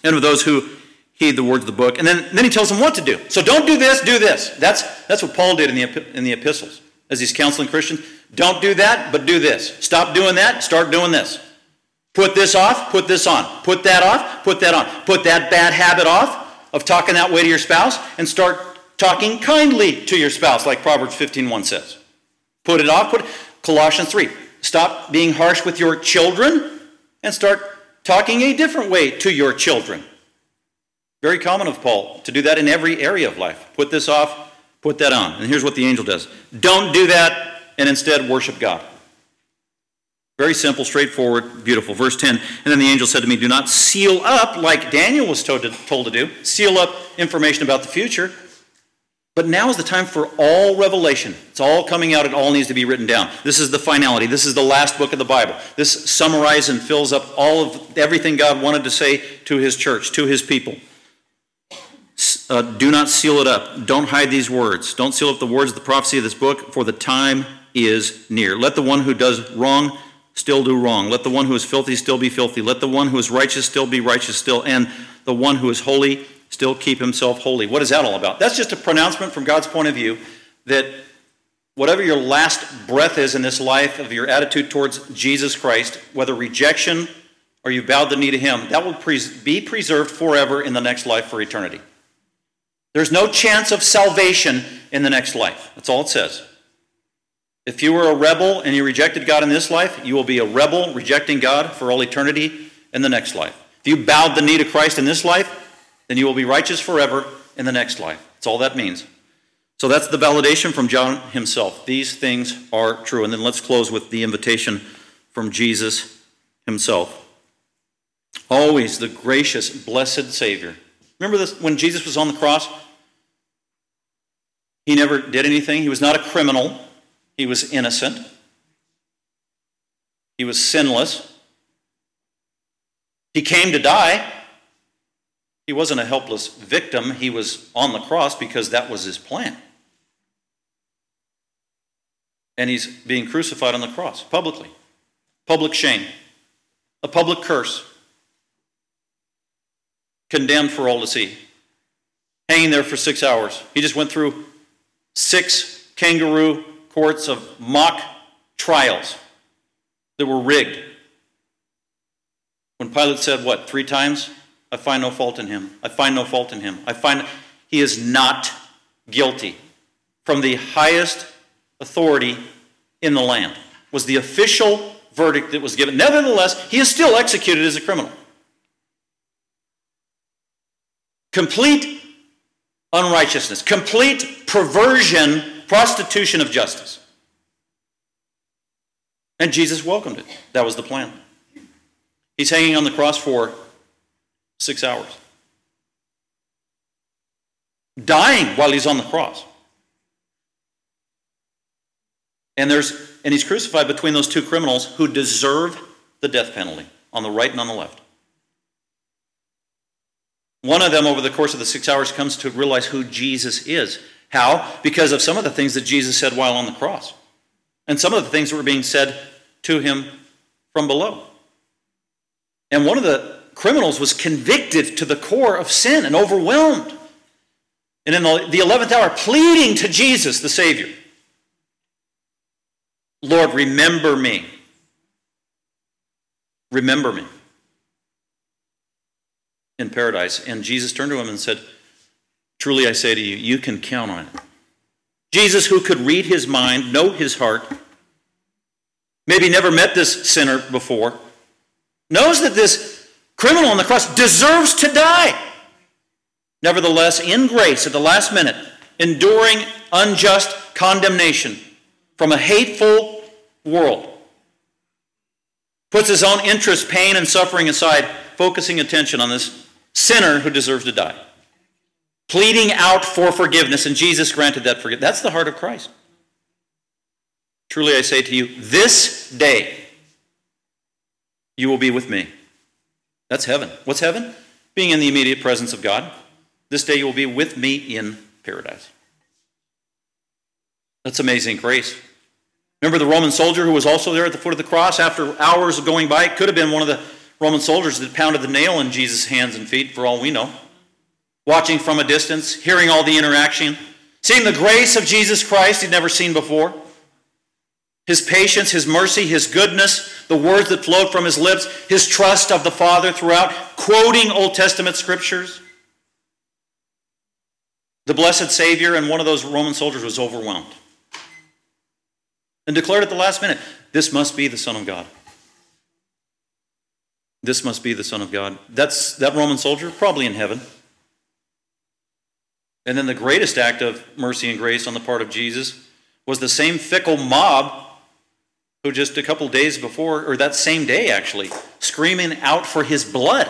And of those who heed the words of the book. And then, then he tells them what to do. So don't do this, do this. That's, that's what Paul did in the, in the epistles as he's counseling Christians. Don't do that, but do this. Stop doing that, start doing this. Put this off, put this on. Put that off, put that on. Put that bad habit off of talking that way to your spouse and start talking kindly to your spouse, like Proverbs 15:1 says. Put it off, put Colossians 3. Stop being harsh with your children and start talking a different way to your children. Very common of Paul to do that in every area of life. Put this off, put that on. And here's what the angel does don't do that and instead worship God. Very simple, straightforward, beautiful. Verse 10 And then the angel said to me, Do not seal up like Daniel was told to, told to do, seal up information about the future. But now is the time for all revelation. It's all coming out, it all needs to be written down. This is the finality. This is the last book of the Bible. This summarizes and fills up all of everything God wanted to say to his church, to his people. Uh, do not seal it up. Don't hide these words. Don't seal up the words of the prophecy of this book, for the time is near. Let the one who does wrong still do wrong. Let the one who is filthy still be filthy. Let the one who is righteous still be righteous still. And the one who is holy still keep himself holy. What is that all about? That's just a pronouncement from God's point of view that whatever your last breath is in this life of your attitude towards Jesus Christ, whether rejection or you bowed the knee to him, that will be preserved forever in the next life for eternity. There's no chance of salvation in the next life. That's all it says. If you were a rebel and you rejected God in this life, you will be a rebel rejecting God for all eternity in the next life. If you bowed the knee to Christ in this life, then you will be righteous forever in the next life. That's all that means. So that's the validation from John himself. These things are true. And then let's close with the invitation from Jesus himself. Always the gracious, blessed Savior. Remember this when Jesus was on the cross? He never did anything. He was not a criminal. He was innocent. He was sinless. He came to die. He wasn't a helpless victim. He was on the cross because that was his plan. And he's being crucified on the cross publicly. Public shame. A public curse. Condemned for all to see. Hanging there for six hours. He just went through six kangaroo courts of mock trials that were rigged. When Pilate said, what, three times? I find no fault in him. I find no fault in him. I find he is not guilty from the highest authority in the land. Was the official verdict that was given. Nevertheless, he is still executed as a criminal. Complete unrighteousness, complete perversion, prostitution of justice. And Jesus welcomed it. That was the plan. He's hanging on the cross for six hours, dying while he's on the cross. And there's and he's crucified between those two criminals who deserve the death penalty on the right and on the left. One of them, over the course of the six hours, comes to realize who Jesus is. How? Because of some of the things that Jesus said while on the cross, and some of the things that were being said to him from below. And one of the criminals was convicted to the core of sin and overwhelmed. And in the, the 11th hour, pleading to Jesus, the Savior, Lord, remember me. Remember me in paradise. And Jesus turned to him and said, Truly I say to you, you can count on it. Jesus, who could read his mind, know his heart, maybe never met this sinner before, knows that this criminal on the cross deserves to die. Nevertheless, in grace at the last minute, enduring unjust condemnation from a hateful world, puts his own interest, pain, and suffering aside, focusing attention on this sinner who deserves to die, pleading out for forgiveness, and Jesus granted that forgiveness. That's the heart of Christ. Truly I say to you, this day you will be with me. That's heaven. What's heaven? Being in the immediate presence of God. This day you will be with me in paradise. That's amazing grace. Remember the Roman soldier who was also there at the foot of the cross after hours of going by? It could have been one of the Roman soldiers that pounded the nail in Jesus' hands and feet, for all we know. Watching from a distance, hearing all the interaction, seeing the grace of Jesus Christ he'd never seen before his patience, his mercy, his goodness, the words that flowed from his lips, his trust of the Father throughout, quoting Old Testament scriptures. The blessed Savior and one of those Roman soldiers was overwhelmed and declared at the last minute this must be the Son of God. This must be the Son of God. That's that Roman soldier, probably in heaven. And then the greatest act of mercy and grace on the part of Jesus was the same fickle mob who just a couple days before, or that same day actually, screaming out for his blood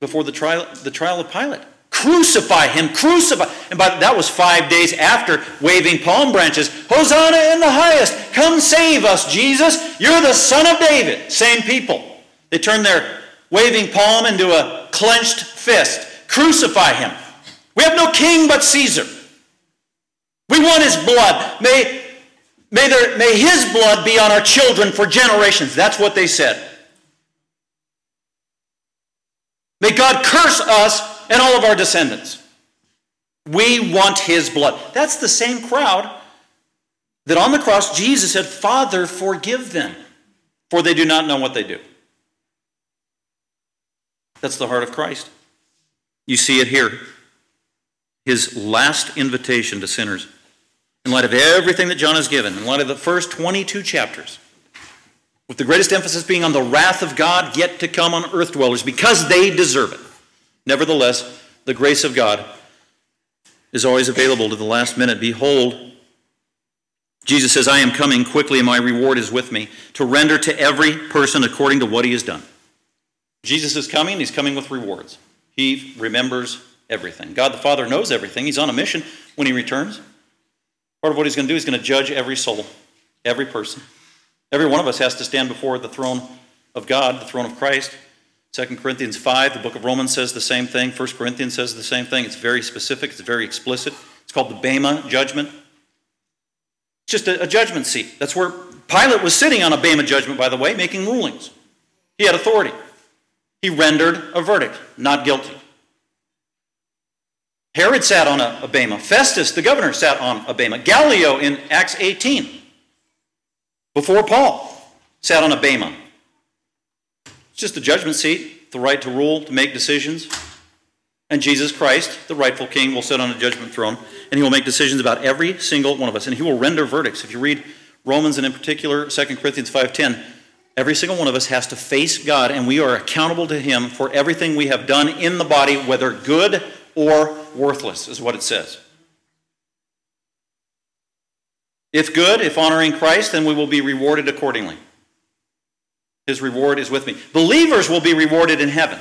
before the trial, the trial of Pilate. Crucify him, crucify. And by, that was five days after waving palm branches. Hosanna in the highest. Come save us, Jesus. You're the son of David. Same people. They turned their waving palm into a clenched fist. Crucify him. We have no king but Caesar. We want his blood. May, May, there, may his blood be on our children for generations. That's what they said. May God curse us and all of our descendants. We want his blood. That's the same crowd that on the cross Jesus said, Father, forgive them, for they do not know what they do. That's the heart of Christ. You see it here. His last invitation to sinners in light of everything that John has given, in light of the first 22 chapters, with the greatest emphasis being on the wrath of God yet to come on earth dwellers because they deserve it. Nevertheless, the grace of God is always available to the last minute. Behold, Jesus says, I am coming quickly, and my reward is with me to render to every person according to what he has done. Jesus is coming, he's coming with rewards. He remembers everything. God the Father knows everything. He's on a mission when he returns. Part of what he's going to do is going to judge every soul, every person. Every one of us has to stand before the throne of God, the throne of Christ. 2 Corinthians 5, the book of Romans says the same thing. 1 Corinthians says the same thing. It's very specific, it's very explicit. It's called the Bema judgment. It's just a, a judgment seat. That's where Pilate was sitting on a Bema judgment, by the way, making rulings. He had authority. He rendered a verdict, not guilty. Herod sat on a, a bema. Festus, the governor, sat on a bema. Gallio in Acts 18, before Paul, sat on a bema. It's just a judgment seat, the right to rule, to make decisions. And Jesus Christ, the rightful king, will sit on a judgment throne, and he will make decisions about every single one of us, and he will render verdicts. If you read Romans and in particular 2 Corinthians 5:10, every single one of us has to face God, and we are accountable to him for everything we have done in the body, whether good or worthless, is what it says. If good, if honoring Christ, then we will be rewarded accordingly. His reward is with me. Believers will be rewarded in heaven.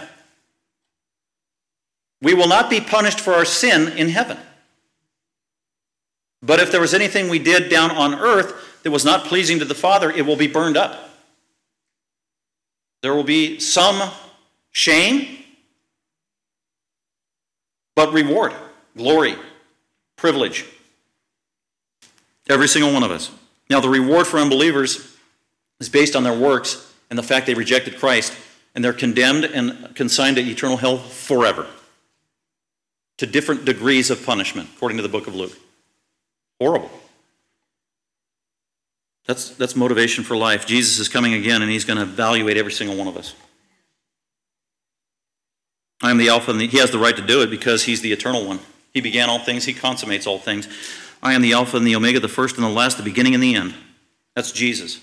We will not be punished for our sin in heaven. But if there was anything we did down on earth that was not pleasing to the Father, it will be burned up. There will be some shame, but reward, glory, privilege. Every single one of us. Now, the reward for unbelievers is based on their works and the fact they rejected Christ, and they're condemned and consigned to eternal hell forever to different degrees of punishment, according to the book of Luke. Horrible. That's, that's motivation for life. Jesus is coming again, and he's going to evaluate every single one of us. I am the Alpha, and the, he has the right to do it because he's the eternal one. He began all things, he consummates all things. I am the Alpha and the Omega, the first and the last, the beginning and the end. That's Jesus.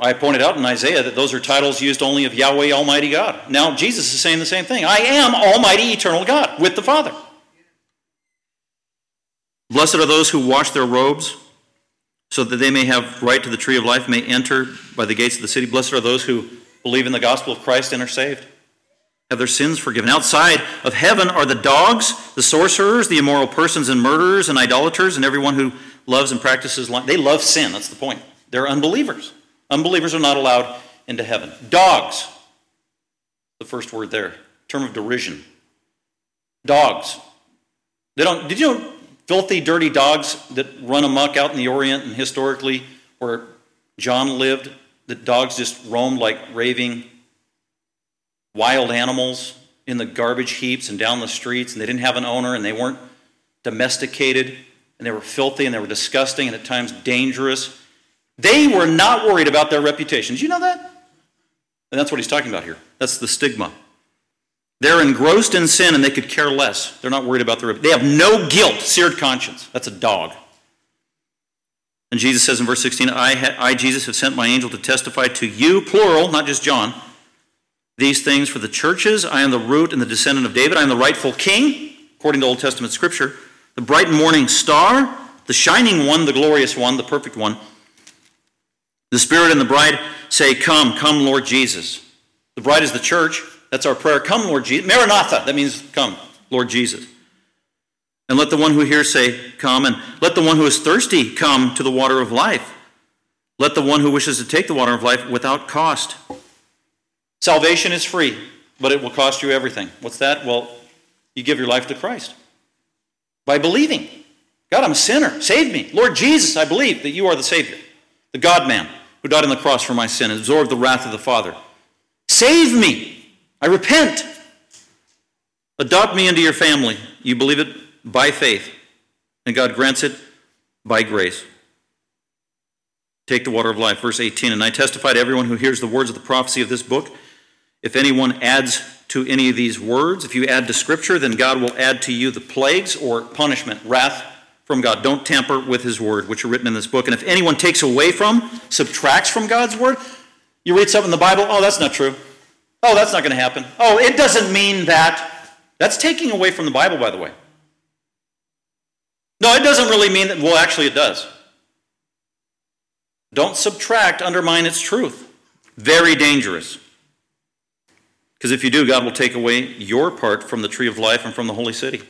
I pointed out in Isaiah that those are titles used only of Yahweh, Almighty God. Now, Jesus is saying the same thing I am Almighty, Eternal God with the Father. Blessed are those who wash their robes so that they may have right to the tree of life, may enter by the gates of the city. Blessed are those who believe in the gospel of Christ and are saved, have their sins forgiven. Outside of heaven are the dogs, the sorcerers, the immoral persons, and murderers, and idolaters, and everyone who loves and practices. They love sin. That's the point. They're unbelievers. Unbelievers are not allowed into heaven. Dogs, the first word there, term of derision. Dogs. They don't, did you know filthy, dirty dogs that run amok out in the Orient and historically where John lived, that dogs just roamed like raving wild animals in the garbage heaps and down the streets, and they didn't have an owner and they weren't domesticated and they were filthy and they were disgusting and at times dangerous. They were not worried about their reputations. You know that? And that's what he's talking about here. That's the stigma. They're engrossed in sin and they could care less. They're not worried about their They have no guilt, seared conscience. That's a dog. And Jesus says in verse 16, I, I, Jesus, have sent my angel to testify to you, plural, not just John, these things for the churches. I am the root and the descendant of David. I am the rightful king, according to Old Testament scripture, the bright morning star, the shining one, the glorious one, the perfect one. The Spirit and the bride say, Come, come, Lord Jesus. The bride is the church. That's our prayer. Come, Lord Jesus. Maranatha. That means come, Lord Jesus. And let the one who hears say, Come. And let the one who is thirsty come to the water of life. Let the one who wishes to take the water of life without cost. Salvation is free, but it will cost you everything. What's that? Well, you give your life to Christ by believing. God, I'm a sinner. Save me. Lord Jesus, I believe that you are the Savior, the God man who died on the cross for my sin and absorbed the wrath of the Father. Save me. I repent. Adopt me into your family. You believe it by faith, and God grants it by grace. Take the water of life. Verse 18 And I testify to everyone who hears the words of the prophecy of this book. If anyone adds to any of these words, if you add to Scripture, then God will add to you the plagues or punishment, wrath from God. Don't tamper with his word, which are written in this book. And if anyone takes away from, subtracts from God's word, you read something in the Bible, oh, that's not true. Oh, that's not going to happen. Oh, it doesn't mean that. That's taking away from the Bible, by the way. No, it doesn't really mean that. Well, actually, it does. Don't subtract, undermine its truth. Very dangerous. Because if you do, God will take away your part from the tree of life and from the holy city,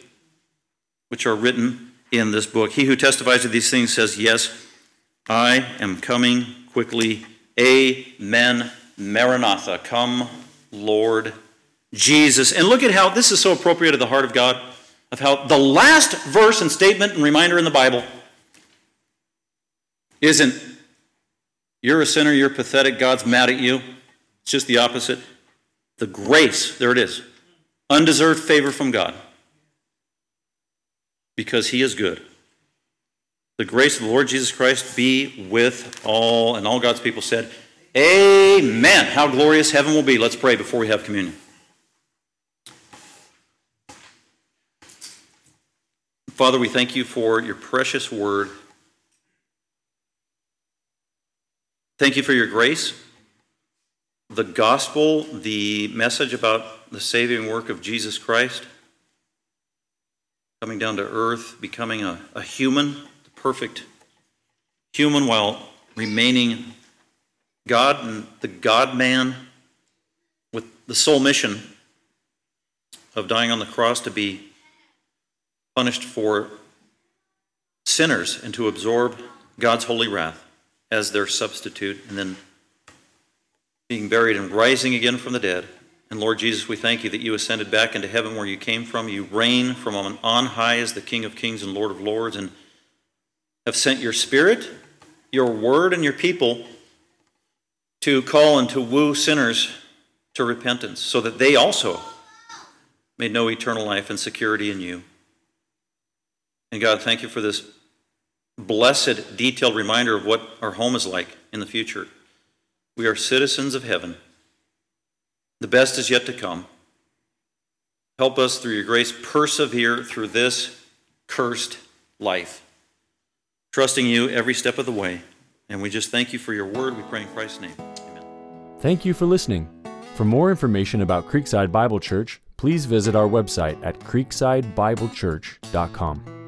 which are written in this book. He who testifies to these things says, Yes, I am coming quickly. Amen. Maranatha. Come, Lord Jesus. And look at how this is so appropriate to the heart of God, of how the last verse and statement and reminder in the Bible isn't, You're a sinner, you're pathetic, God's mad at you. It's just the opposite. The grace, there it is. Undeserved favor from God because he is good. The grace of the Lord Jesus Christ be with all. And all God's people said, Amen. How glorious heaven will be. Let's pray before we have communion. Father, we thank you for your precious word. Thank you for your grace. The gospel, the message about the saving work of Jesus Christ, coming down to earth, becoming a, a human, the perfect human, while remaining God and the God man with the sole mission of dying on the cross to be punished for sinners and to absorb God's holy wrath as their substitute, and then being buried and rising again from the dead. And Lord Jesus, we thank you that you ascended back into heaven where you came from. You reign from on high as the King of kings and Lord of lords, and have sent your Spirit, your word, and your people to call and to woo sinners to repentance so that they also may know eternal life and security in you. And God, thank you for this blessed, detailed reminder of what our home is like in the future. We are citizens of heaven. The best is yet to come. Help us through your grace persevere through this cursed life, trusting you every step of the way. And we just thank you for your word. We pray in Christ's name. Thank you for listening. For more information about Creekside Bible Church, please visit our website at creeksidebiblechurch.com.